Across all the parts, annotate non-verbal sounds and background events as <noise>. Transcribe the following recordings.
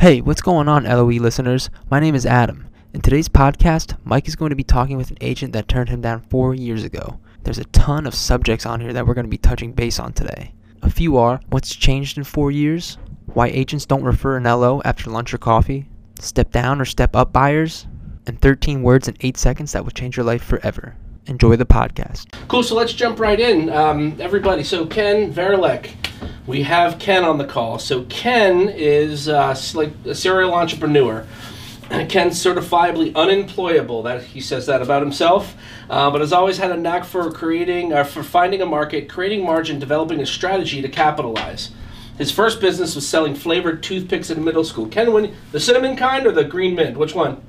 Hey, what's going on, LOE listeners? My name is Adam. In today's podcast, Mike is going to be talking with an agent that turned him down four years ago. There's a ton of subjects on here that we're going to be touching base on today. A few are what's changed in four years, why agents don't refer an LO after lunch or coffee, step down or step up buyers, and 13 words in 8 seconds that will change your life forever. Enjoy the podcast. Cool. So let's jump right in, um, everybody. So Ken Verilek, we have Ken on the call. So Ken is uh, like a serial entrepreneur. <clears throat> Ken's certifiably unemployable. That he says that about himself, uh, but has always had a knack for creating, uh, for finding a market, creating margin, developing a strategy to capitalize. His first business was selling flavored toothpicks in middle school. Ken, when the cinnamon kind or the green mint? Which one?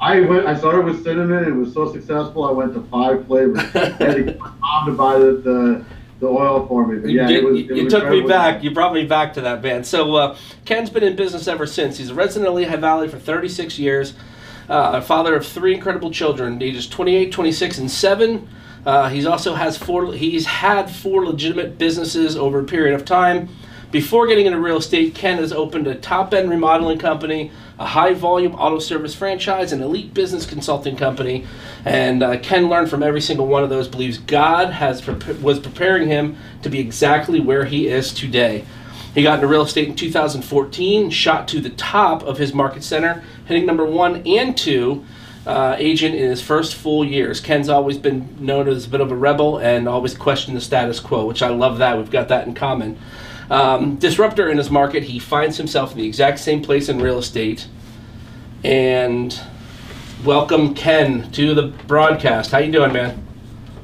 I went. I started with cinnamon. It was so successful. I went to five flavors. <laughs> I had to get my mom to buy the, the, the oil for me. But You, yeah, did- it was, it you was took me back. You brought me back to that band. So uh, Ken's been in business ever since. He's a resident of Lehigh Valley for 36 years. Uh, a father of three incredible children, ages 28, 26, and seven. Uh, he's also has four. He's had four legitimate businesses over a period of time. Before getting into real estate, Ken has opened a top-end remodeling company, a high-volume auto service franchise, an elite business consulting company, and uh, Ken learned from every single one of those. Believes God has was preparing him to be exactly where he is today. He got into real estate in 2014, shot to the top of his market center, hitting number one and two uh, agent in his first full years. Ken's always been known as a bit of a rebel and always questioned the status quo, which I love that. We've got that in common. Um, disruptor in his market, he finds himself in the exact same place in real estate. And welcome Ken to the broadcast. How you doing, man?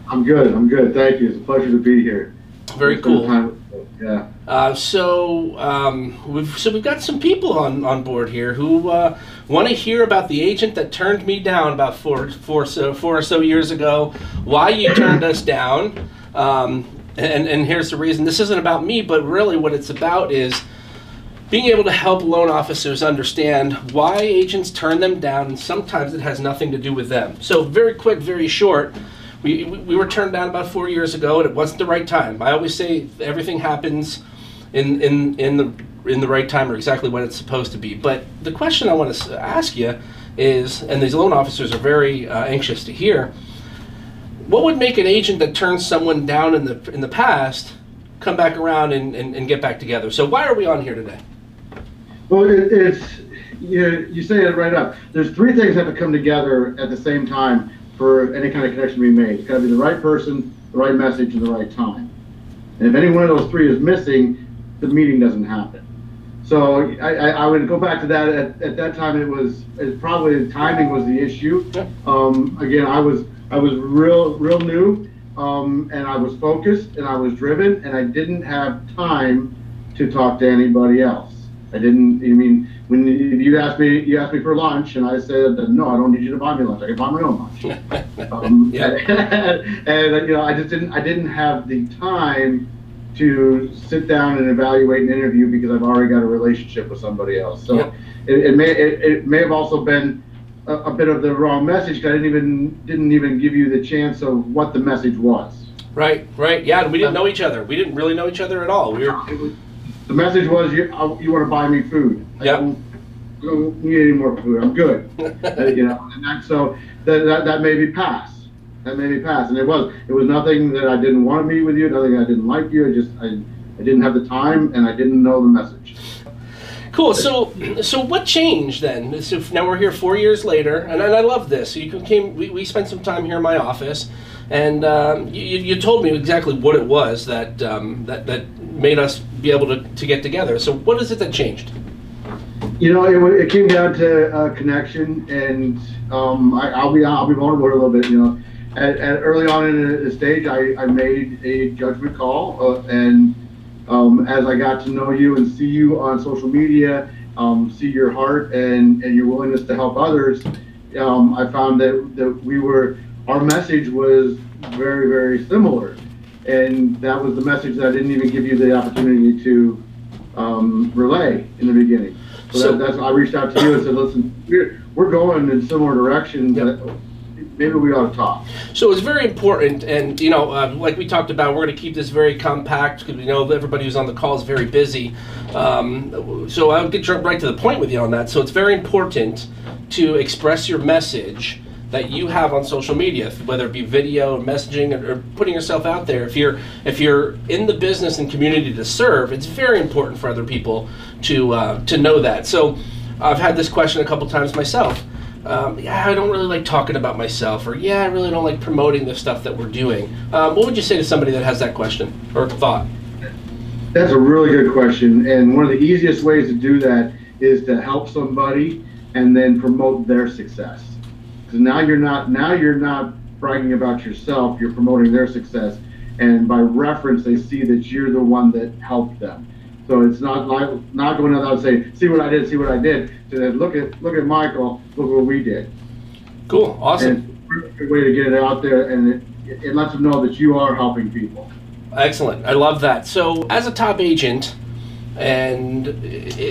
I'm good. I'm good. Thank you. It's a pleasure to be here. Very cool. Yeah. Uh, so um, we've so we've got some people on, on board here who uh, want to hear about the agent that turned me down about four four so four or so years ago. Why you turned us down? Um, and and here's the reason. This isn't about me, but really what it's about is being able to help loan officers understand why agents turn them down, and sometimes it has nothing to do with them. So very quick, very short. We, we were turned down about four years ago, and it wasn't the right time. I always say everything happens in in in the in the right time or exactly when it's supposed to be. But the question I want to ask you is, and these loan officers are very uh, anxious to hear, what would make an agent that turns someone down in the in the past come back around and, and, and get back together? So why are we on here today? Well, it, it's you. You say it right up. There's three things that have to come together at the same time for any kind of connection to be made. It's got to be the right person, the right message, and the right time. And if any one of those three is missing, the meeting doesn't happen. So I, I, I would go back to that. At, at that time, it was it probably the timing was the issue. Yeah. Um, again, I was I was real real new, um, and I was focused and I was driven, and I didn't have time to talk to anybody else. I didn't. I mean, when you asked me, you asked me for lunch, and I said, "No, I don't need you to buy me lunch. I can buy my own lunch." <laughs> Um, Yeah. <laughs> and you know, I just didn't. I didn't have the time to sit down and evaluate an interview because I've already got a relationship with somebody else. So Yeah. it, it may it, it may have also been a, a bit of the wrong message. I didn't even didn't even give you the chance of what the message was. Right, right, yeah. and We didn't know each other. We didn't really know each other at all. We were was, the message was you I, you want to buy me food. I don't, I don't need any more food. I'm good. <laughs> Uh, you know, and that, so that, that that made me pass. That made me pass, and it was it was nothing that I didn't want to meet with you, nothing I didn't like you. I just I, I didn't have the time, and I didn't know the message. cool. So, so what changed then? So now we're here four years later, and, and I love this. So you came. We, we spent some time here in my office, and um, you, you told me exactly what it was that um, that that made us be able to, to get together. So what is it that changed? You know, it, it came down to uh, connection, and um, I, I'll be I'll be vulnerable a little bit. You know, at early on in the, the stage, I, I made a judgment call, uh, and um, as I got to know you and see you on social media, um, see your heart and, and your willingness to help others, um, I found that, that we were our message was very very similar, and that was the message that I didn't even give you the opportunity to um, relay in the beginning. So, So- that, that's I reached out to you and said, listen, we're, we're going in similar directions. Yep. That maybe we ought to talk. So it's very important, and you know, uh, like we talked about, we're going to keep this very compact because we know everybody who's on the call is very busy. Um, so I'll get right to the point with you on that. So it's very important to express your message that you have on social media, whether it be video, or messaging, or, or, putting yourself out there. If you're if you're in the business and community to serve, it's very important for other people to uh, to know that. So I've had this question a couple times myself. Um, yeah, I don't really like talking about myself, or yeah, I really don't like promoting the stuff that we're doing. Um, what would you say to somebody that has that question or thought? That's a really good question, and one of the easiest ways to do that is to help somebody and then promote their success. Because now you're not now you're not bragging about yourself; you're promoting their success, and by reference, they see that you're the one that helped them. So it's not like not going out and say, "See what I did, see what I did." To then look at look at Michael, look what we did. Cool, awesome. And it's a good way to get it out there, and it, it lets them know that you are helping people. Excellent, I love that. So, as a top agent, and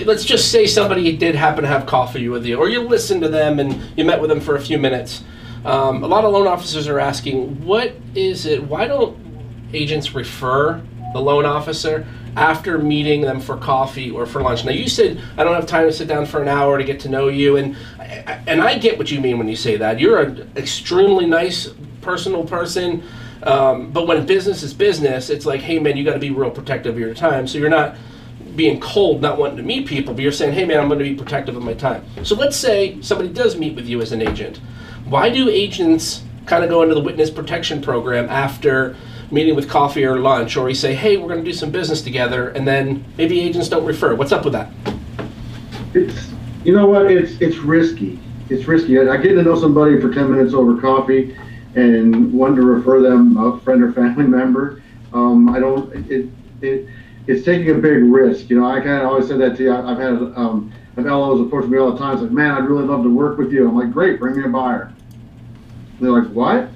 let's just say somebody did happen to have coffee with you, or you listened to them and you met with them for a few minutes. Um, a lot of loan officers are asking, what is it? Why don't agents refer the loan officer after meeting them for coffee or for lunch? Now, you said I don't have time to sit down for an hour to get to know you, and and I get what you mean when you say that. You're an extremely nice, personal person. Um, but when business is business, it's like, hey man, you got to be real protective of your time. So you're not being cold, not wanting to meet people, but you're saying, hey man, I'm going to be protective of my time. So let's say somebody does meet with you as an agent. Why do agents kind of go into the witness protection program after meeting with coffee or lunch, or we say, hey, we're going to do some business together, and then maybe agents don't refer? What's up with that? It's, you know what, it's, it's risky. It's risky. I, I get to know somebody for 10 minutes over coffee and want to refer them a friend or family <laughs> member. Um, I don't, it, it, it's taking a big risk. You know, I kind of always said that to you. I've had um, I've LOs approach me all the time. It's like, man, I'd really love to work with you. I'm like, great, bring me a buyer. And they're like, what?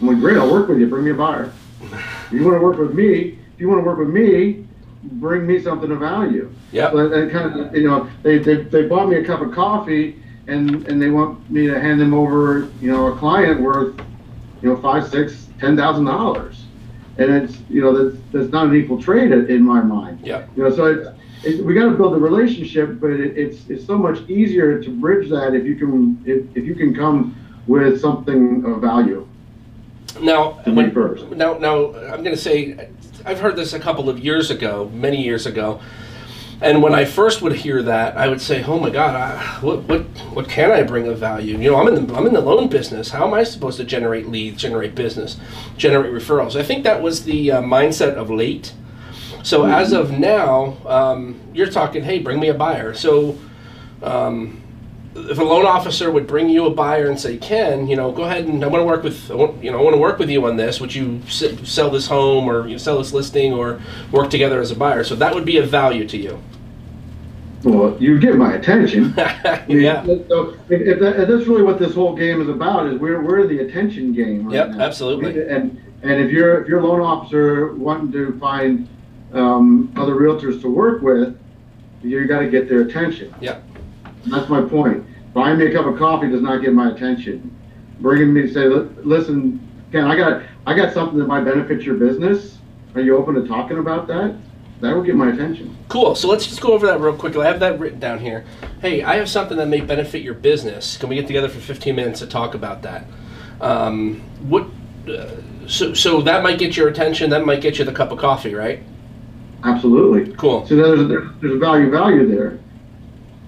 I'm like, great, I'll work with you. Bring me a buyer. If you want to work with me, if you want to work with me, bring me something of value. Yeah. And kind of, you know, they, they, they bought me a cup of coffee and, and they want me to hand them over, you know, a client worth, you know, five, six, ten thousand dollars and it's you know that's that's not an equal trade in my mind. Yeah. You know, so it's, it, we got to build a relationship, but it, it's it's so much easier to bridge that if you can if, if you can come with something of value. Now, when, now, now, I'm going to say, I've heard this a couple of years ago, many years ago, and when I first would hear that, I would say, "Oh my God, I, what what what can I bring of value? You know, I'm in the I'm in the loan business. How am I supposed to generate leads, generate business, generate referrals?" I think that was the uh, mindset of late. So mm-hmm. as of now, um, you're talking, "Hey, bring me a buyer." So. Um, if a loan officer would bring you a buyer and say, "Ken, you know, go ahead and I want to work with, you know, I want to work with you on this. Would you sell this home or you know, sell this listing or work together as a buyer?" So that would be of value to you. Well, you get my attention. <laughs> yeah. So if, if, that, if, that's really what this whole game is about, is we're we're the attention game. Right yep, now. absolutely. And and if you're if you're a loan officer wanting to find um, other realtors to work with, you got to get their attention. Yeah. That's my point. Buying me a cup of coffee does not get my attention. Bringing me to say, listen, Ken, I got I got something that might benefit your business. Are you open to talking about that? That will get my attention. Cool. So let's just go over that real quickly. I have that written down here. Hey, I have something that may benefit your business. Can we get together for 15 minutes to talk about that? Um, what? Uh, so, so that might get your attention. That might get you the cup of coffee, right? Absolutely. Cool. So there's there's, there's a value value there.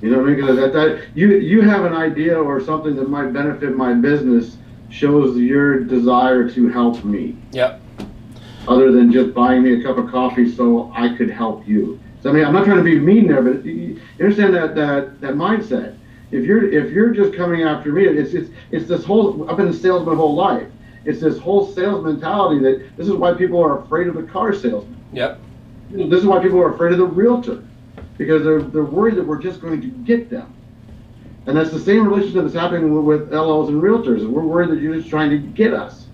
You know what I mean? That, that you you have an idea or something that might benefit my business shows your desire to help me. Yep. Other than just buying me a cup of coffee so I could help you. So I mean, I'm not trying to be mean there, but you understand that that that mindset. If you're if you're just coming after me, it's it's it's this whole. I've been a salesman my whole life. It's this whole sales mentality that this is why people are afraid of the car salesman. Yep. This is why people are afraid of the realtor because they're, they're worried that we're just going to get them. And that's the same relationship that's happening with LOs and realtors. We're worried that you're just trying to get us.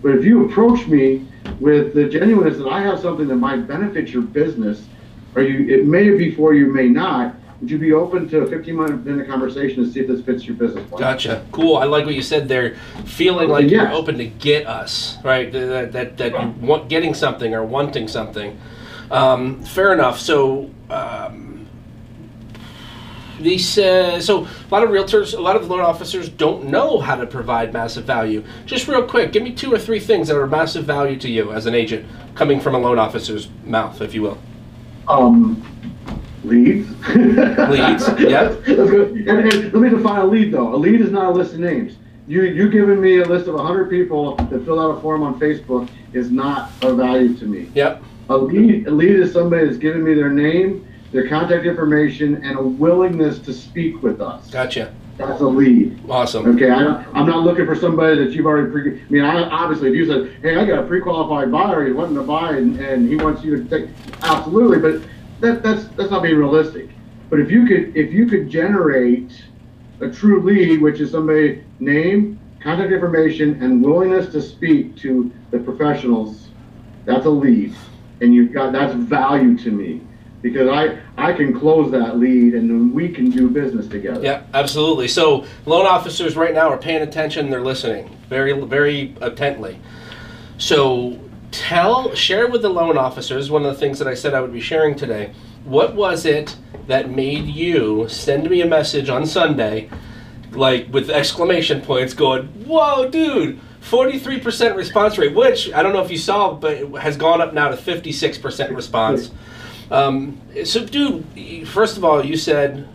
But if you approach me with the genuineness that I have something that might benefit your business, or you it may be for you, may not, would you be open to a 15 minute conversation to see if this fits your business plan? Gotcha. Cool. I like what you said there. Feeling like Yes. you're open to get us, right? That that, that want getting something or wanting something. Um, fair enough. So. Um, these, uh, so a lot of realtors, a lot of loan officers don't know how to provide massive value. Just real quick, give me two or three things that are massive value to you as an agent, coming from a loan officer's mouth, if you will. Um, leads. Leads, <laughs> yeah. Let's. And, and let me define a lead though. A lead is not a list of names. You you giving me a list of 100 people that filled out a form on Facebook is not of value to me. Yep. A lead, a lead is somebody that's giving me their name, their contact information, and a willingness to speak with us. Gotcha. That's a lead. Awesome. Okay, I, I'm not looking for somebody that you've already pre. I mean, I, obviously, if you said, "Hey, I got a pre-qualified buyer, he's wanting to buy, and, and he wants you to take," absolutely, but that, that's that's not being realistic. But if you could, if you could generate a true lead, which is somebody name, contact information, and willingness to speak to the professionals, that's a lead, and you've got that's value to me because I I can close that lead, and then we can do business together. Yeah, absolutely. So loan officers right now are paying attention. They're listening very, very intently. So tell, share with the loan officers one of the things that I said I would be sharing today. What was it that made you send me a message on Sunday, like with exclamation points, going, "Whoa, dude!" 43% response rate, which I don't know if you saw, but it has gone up now to 56% response. Um, so, dude, first of all, you said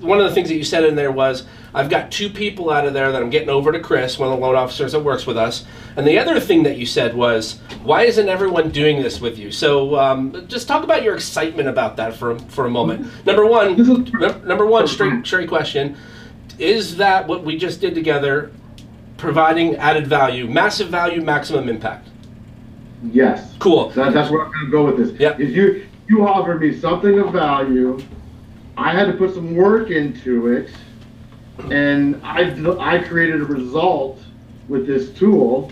one of the things that you said in there was I've got two people out of there that I'm getting over to Chris, one of the loan officers that works with us. And the other thing that you said was, why isn't everyone doing this with you? So um, just talk about your excitement about that for for a moment. Number one, This <laughs> is- num- number one, straight straight question: Is that what we just did together, providing added value, massive value, maximum impact? Yes. Cool. That, that's where I'm gonna go with this. Yeah. Is you you offered me something of value. I had to put some work into it, and I I created a result with this tool.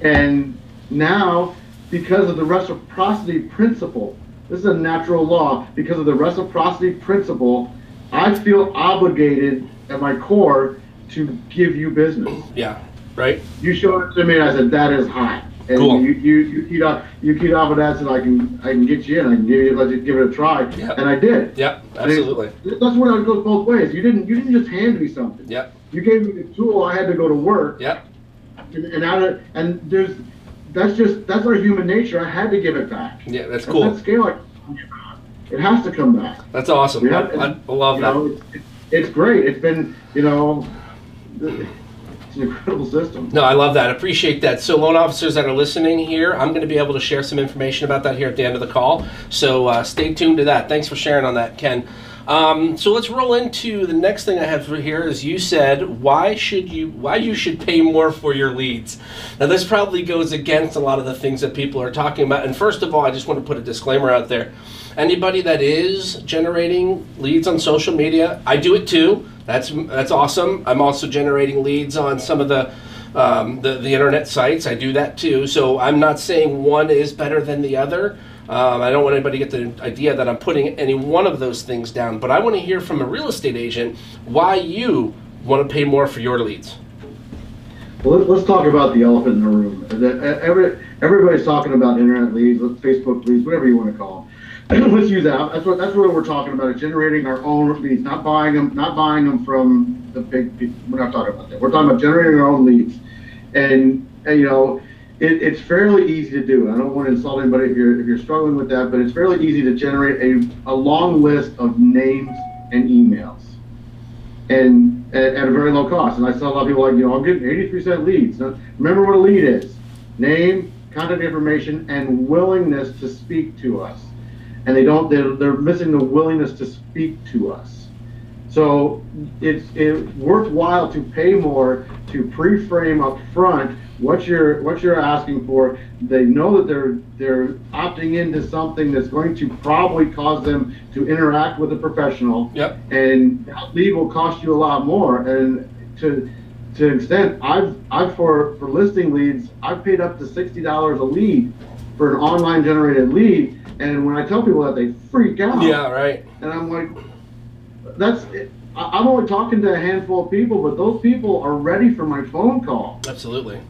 And now, because of the reciprocity principle, this is a natural law. Because of the reciprocity principle, I feel obligated at my core to give you business Yeah. Right. you showed it to me, and I said that is hot. And Cool. you you you keyed off you keyed off of that, said I can I can get you in, I can give you let you give it a try, Yeah. and I did. Yep. Mean, Absolutely. that's where it goes both ways. You didn't you didn't just hand me something. Yep. You gave me the tool. I had to go to work, Yep. and and, out of, and there's that's just that's our human nature. I had to give it back. Yeah. That's cool. that scale. I- It has to come back. That's awesome. Yeah, I, I love that. know, it's, it's great. It's been you know, it's an incredible system. No, I love that. Appreciate that. So, loan officers that are listening here, I'm going to be able to share some information about that here at the end of the call. So, uh, stay tuned to that. Thanks for sharing on that, Ken. Um, so let's roll into the next thing I have for here. Is you said why should you why you should pay more for your leads? Now this probably goes against a lot of the things that people are talking about. And first of all, I just want to put a disclaimer out there. Anybody that is generating leads on social media, I do it too. That's that's awesome. I'm also generating leads on some of the um, the, the internet sites. I do that too. So I'm not saying one is better than the other. Um, I don't want anybody to get the idea that I'm putting any one of those things down. But I want to hear from a real estate agent why you want to pay more for your leads. Well, let's, talk about the elephant in the room. Everybody's talking about internet leads, Facebook leads, whatever you want to call them. <clears throat> let's use that. That's what that's what we're talking about. Generating our own leads, not buying them, not buying them from the big. people. We're not talking about that. We're talking about generating our own leads, and, and you know, it, it's fairly easy to do. I don't want to insult anybody if you're if you're struggling with that, but it's fairly easy to generate a a long list of names and emails and at, at a very low cost. And I saw a lot of people like, you know, I'm getting 83 cent leads. Now, remember what a lead is: name, contact information, and willingness to speak to us. And they don't. They're, they're missing the willingness to speak to us. So it's it's worthwhile to pay more to pre-frame up front what you're what you're asking for. They know that they're they're opting into something that's going to probably cause them to interact with a professional Yep. and that lead will cost you a lot more. And to to an extent, I've I've for for listing leads, I've paid up to sixty dollars a lead for an online generated lead And when I tell people that, they freak out. Yeah, right. And I'm like, that's. I- I'm only talking to a handful of people, but those people are ready for my phone call, Absolutely.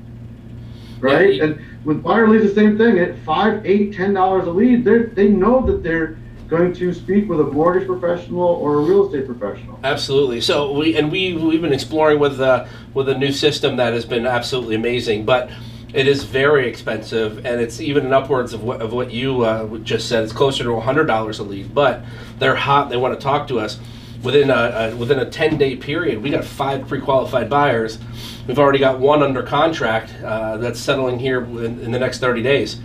right? Yeah, you- and with buyer leads, the same thing. At five, eight, ten dollars a lead, they they know that they're going to speak with a mortgage professional or a real estate professional. Absolutely. So we and we we've been exploring with uh, with a new system that has been absolutely amazing, but it is very expensive, and it's even upwards of what of what you uh, just said. It's closer to hundred dollars a lead, but they're hot. They want to talk to us within a, a within a ten day period. We got five pre qualified buyers. We've already got one under contract uh, that's settling here in, in the next thirty days.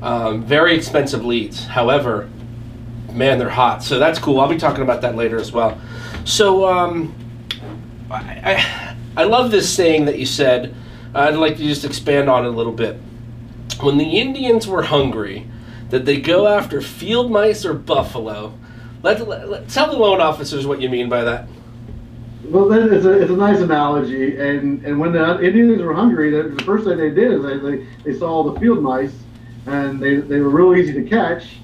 Um, very expensive leads. However, man, they're hot. So that's cool. I'll be talking about that later as well. So um, I, I, I love this saying that you said. I'd like to just expand on it a little bit. When the Indians were hungry, did they go after field mice or buffalo? Let, let, let- tell the loan officers what you mean by that. Well, that is a, it's a nice analogy. And, and when the Indians were hungry, the, first thing they did is they, they, they saw all the field mice, and they, they were real easy to catch,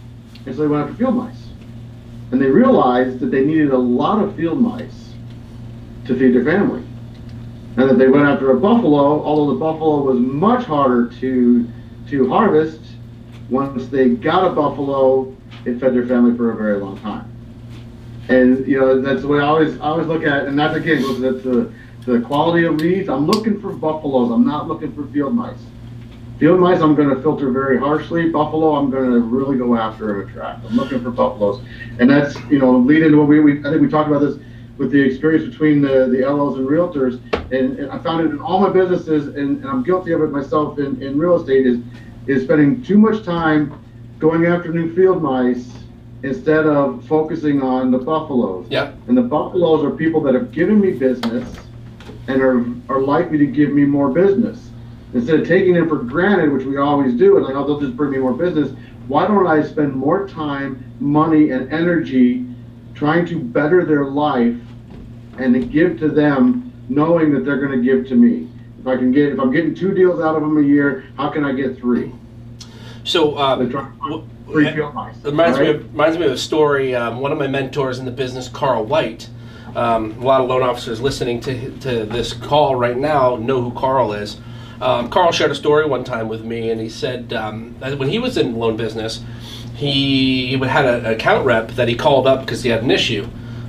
and so they went after field mice. And they realized that they needed a lot of field mice to feed their family. And that they went after a buffalo, although the buffalo was much harder to, to harvest. Once they got a buffalo, it fed their family for a very long time. And you know that's the way I always I always look at, it, and that's again goes to the, to the quality of leads. I'm looking for buffaloes. I'm not looking for field mice. Field mice, I'm going to filter very harshly. Buffalo, I'm going to really go after and attract. I'm looking for buffaloes, and that's you know lead into what we, we I think we talked about this with the experience between the the LOs and realtors, and, and I found it in all my businesses, and, and I'm guilty of it myself in, in real estate is is spending too much time going after new field mice instead of focusing on the buffaloes. Yeah. And the buffaloes are people that have given me business and are, are likely to give me more business. Instead of taking them for granted, which we always do, and like, oh, they'll just bring me more business, why don't I spend more time, money, and energy trying to better their life and to give to them knowing that they're going to give to me? If I can get, if I'm getting two deals out of them a year, how can I get three? So uh, They're trying to w- Three field mice. It reminds me of reminds me of a story. Um, one of my mentors in the business, Carl White. Um, a lot of loan officers listening to to this call right now know who Carl is. Um, Carl shared a story one time with me, and he said um, that when he was in loan business, he had a- an account rep that he called up because he had an issue.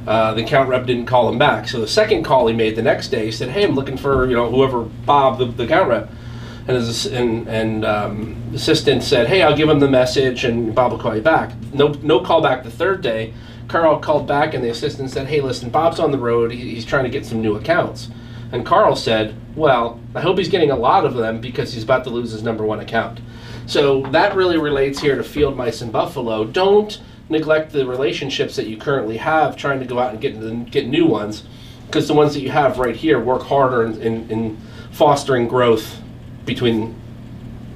Uh, the account rep didn't call him back, so the second call he made the next day, he said, "Hey, I'm looking for you know whoever Bob, the, the account rep." and his and, and um, assistant said, "Hey, I'll give him the message, and Bob will call you back." No, no call back the third day. Carl called back, and the assistant said, "Hey, listen, Bob's on the road. He, he's trying to get some new accounts." And Carl said, "Well, I hope he's getting a lot of them because he's about to lose his number one account." So that really relates here to field mice and buffalo. Don't neglect the relationships that you currently have, trying to go out and get get new ones, because the ones that you have right here work harder in, in, in fostering growth between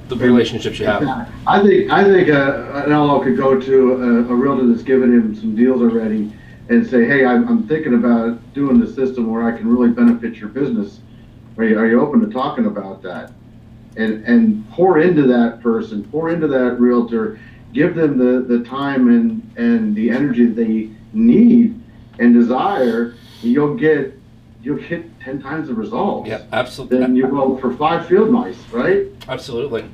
the relationships you have. I think I think uh, an LO could go to a, a realtor that's given him some deals already and say, "Hey, I'm, I'm thinking about doing the system where I can really benefit your business. Are you, are you open to talking about that?" And and pour into that person, pour into that realtor, give them the, the time and and the energy that they need and desire. You'll get you'll get ten times the results. Yeah, absolutely. Then you go for five field mice, right? Absolutely.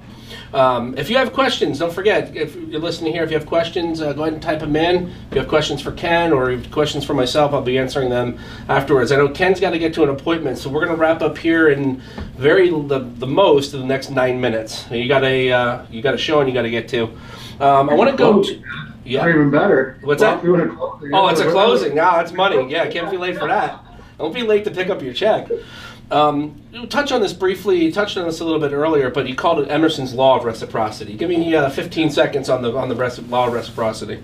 Um, if you have questions, don't forget, if you're listening here, if you have questions, uh, go ahead and type them in. If you have questions for Ken or questions for myself, I'll be answering them afterwards. I know Ken's got to get to an appointment, so we're going to wrap up here in very the, the most in the next nine minutes. You got a uh, you got a show and you got to get to. Um, I want to go. To, Or yeah. even better. What's Well, that? you want to close Oh, it's a closing. No, it's money. Yeah, can't be late for that. Don't be late to pick up your check. Um, touch on this briefly. You touched on this a little bit earlier, but you called it Emerson's law of reciprocity. Give me uh, 15 seconds on the on the reci- law of reciprocity.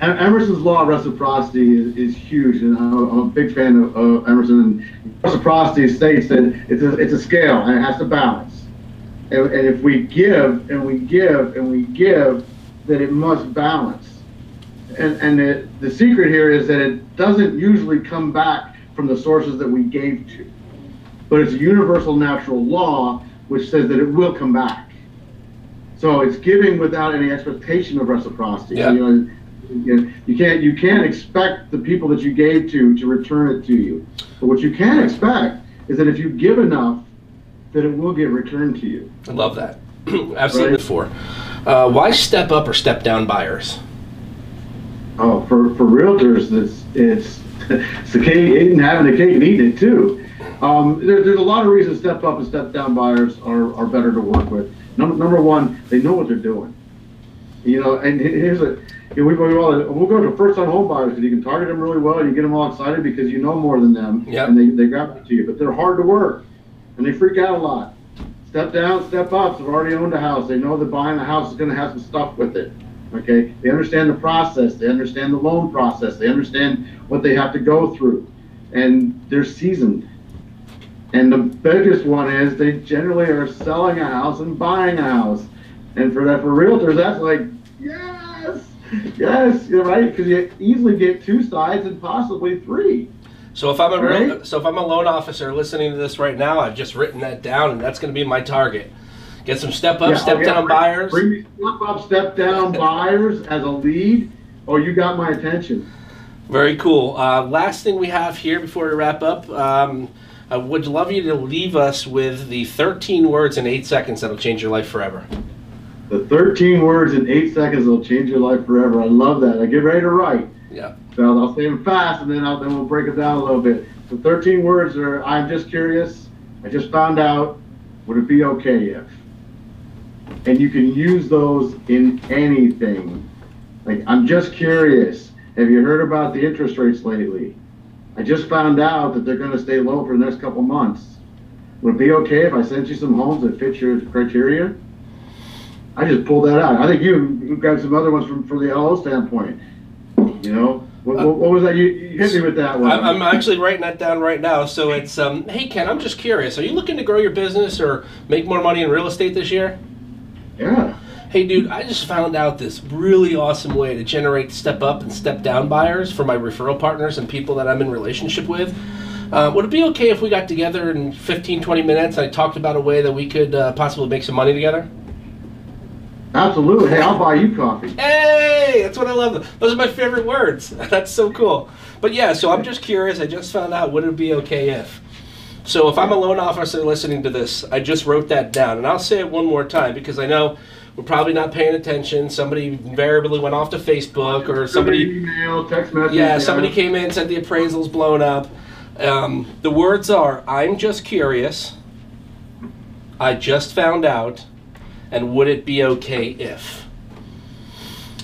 Emerson's law of reciprocity is, is huge, and I'm a, big fan of, of Emerson. And reciprocity states that it's a, it's a scale and it has to balance. And, and if we give and we give and we give, that it must balance. And, and it, the secret here is that it doesn't usually come back from the sources that we gave to, but it's a universal natural law which says that it will come back. So it's giving without any expectation of reciprocity. Yeah. You know, you, can't you can't expect the people that you gave to to return it to you. But what you can expect is that if you give enough, that it will get returned to you. I love that. <clears throat> I've seen Right. it before. Uh, why step up or step down buyers? Oh, for, for realtors, it's it's it's <laughs> the cake eating, having the cake and eating it too. Um, there, there's a lot of reasons step up and step down buyers are, are better to work with. Number, number one, they know what they're doing. You know, and he- here's a you know, we, we all, we'll go to first time home buyers because you can target them really well. You get them all excited because you know more than them, Yep. and they, they gravitate to you. But they're hard to work, and they freak out a lot. Step down, step up. They've already owned a house. They know that buying a house is going to have some stuff with it. Okay, they understand the process. They understand the loan process. They understand what they have to go through, and they're seasoned. And the biggest one is they generally are selling a house and buying a house. And for that, for realtors, that's like, yes, yes, you're right, because you easily get two sides and possibly three. So if I'm a real, so if I'm a loan officer listening to this right now, I've just written that down, and that's going to be my target. Get some step up, Yeah, step down bring- buyers. Bring me step up, step down <laughs> buyers as a lead. Oh, you got my attention. Very cool. Uh, last thing we have here before we wrap up, um, I would love you to leave us with the 13 words in eight seconds that'll change your life forever. The 13 words in eight seconds that'll change your life forever. I love that. I get ready to write. Yeah. So I'll, I'll say them fast, and then I'll, then we'll break it down a little bit. The 13 words are: I'm just curious. I just found out. Would it be okay if? And you can use those in anything. Like I'm just curious. Have you heard about the interest rates lately? I just found out that they're going to stay low for the next couple months. Would it be okay if I sent you some homes that fit your criteria? I just pulled that out. I think you, you got some other ones from, from the LO standpoint. You know, what, what, what was that? You, you hit me with that one. I'm, I'm actually writing that down right now. So it's, um, hey Ken, I'm just curious. Are you looking to grow your business or make more money in real estate this year? yeah. Hey dude, I just found out this really awesome way to generate step up and step down buyers for my referral partners and people that I'm in relationship with. Uh, would it be okay if we got together in 15, 20 minutes and I talked about a way that we could uh, possibly make some money together? Absolutely. Hey, I'll buy you coffee. Hey, that's what I love. Those are my favorite words. <laughs> That's so cool. But yeah, so I'm just curious. I just found out would it be okay if. So if I'm a loan officer listening to this, I just wrote that down, and I'll say it one more time because I know we're probably not paying attention. Somebody invariably went off to Facebook, or somebody, email, text message. yeah, somebody came in said the appraisal's blown up. Um, the words are, "I'm just curious." I just found out, and would it be okay if?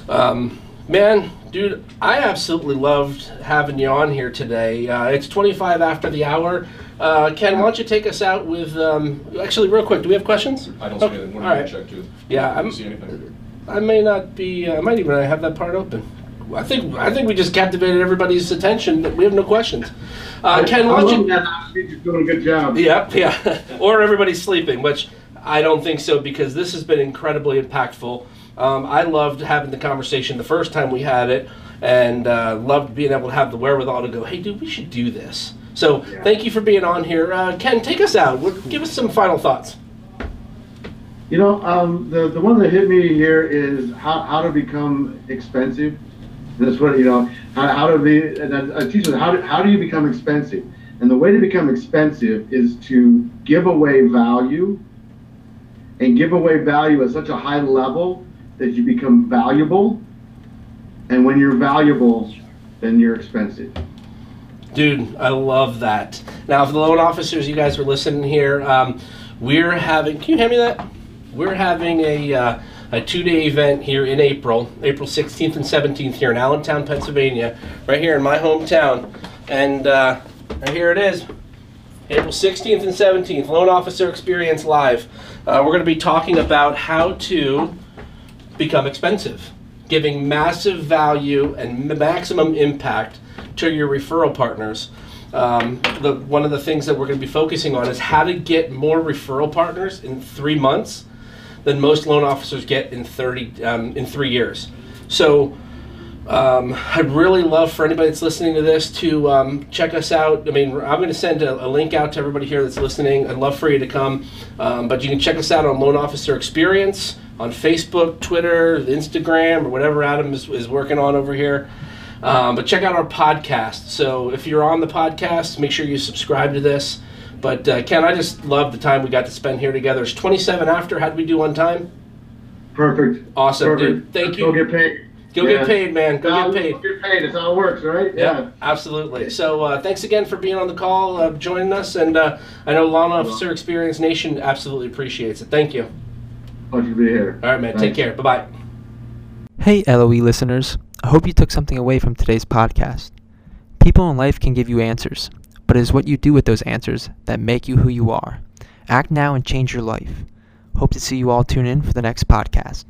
Um, man, dude, I absolutely loved having you on here today. Uh, it's 25 after the hour. Uh, Ken, why don't you take us out with, um, actually, real quick, do we have questions? I don't see Okay, anything. all Let me right. check too. Yeah, I I'm- see anything. I may not be, uh, I might even have that part open. I think I think we just captivated everybody's attention. that We have no questions. Uh, Ken, why I don't you? that. I think you're doing a good job. Yep, yeah. <laughs> or everybody's sleeping, which I don't think so because this has been incredibly impactful. Um, I loved having the conversation the first time we had it and uh, loved being able to have the wherewithal to go, hey, dude, we should do this. So Yeah. thank you for being on here. Uh, Ken, take us out. Give us some final thoughts. You know, um, the the one that hit me here is how, how to become expensive. That's what you know how, how to be. And I, I teach them how do, how do you become expensive. And the way to become expensive is to give away value, and give away value at such a high level that you become valuable. And when you're valuable, then you're expensive. Dude, I love that. Now, for the loan officers, you guys are listening here. Um, we're having. Can you hand me that? We're having a uh, a two day event here in April, April 16th and 17th here in Allentown, Pennsylvania, right here in my hometown, and uh, here it is. April 16th and 17th, Loan Officer Experience Live. Uh, we're going to be talking about how to become expensive, giving massive value and maximum impact to your referral partners. Um, the, one of the things that we're going to be focusing on is how to get more referral partners in three months than most loan officers get in 30 um, in three years. So um, I'd really love for anybody that's listening to this to um, check us out. I mean, I'm going to send a, a link out to everybody here that's listening. I'd love for you to come, um, but you can check us out on Loan Officer Experience on Facebook, Twitter, Instagram, or whatever Adam is, is working on over here. Um, but check out our podcast. So if you're on the podcast, make sure you subscribe to this. But uh, Ken, I just love the time we got to spend here together. It's 27 after. How did we do on time? Perfect. Awesome, Perfect. dude. Thank Let's you. Go get paid. Go Yeah. get paid, man. Go No, get paid. Go get paid. That's how it works, right? Yeah, absolutely. So uh, thanks again for being on the call, uh, joining us, and uh, I know Loan Officer Experience Nation absolutely appreciates it. Thank you. Pleasure to be here. All right, man. Take care. Bye bye. Hey, LOE listeners. I hope you took something away from today's podcast. People in life can give you answers, but it is what you do with those answers that make you who you are. Act now and change your life. Hope to see you all tune in for the next podcast.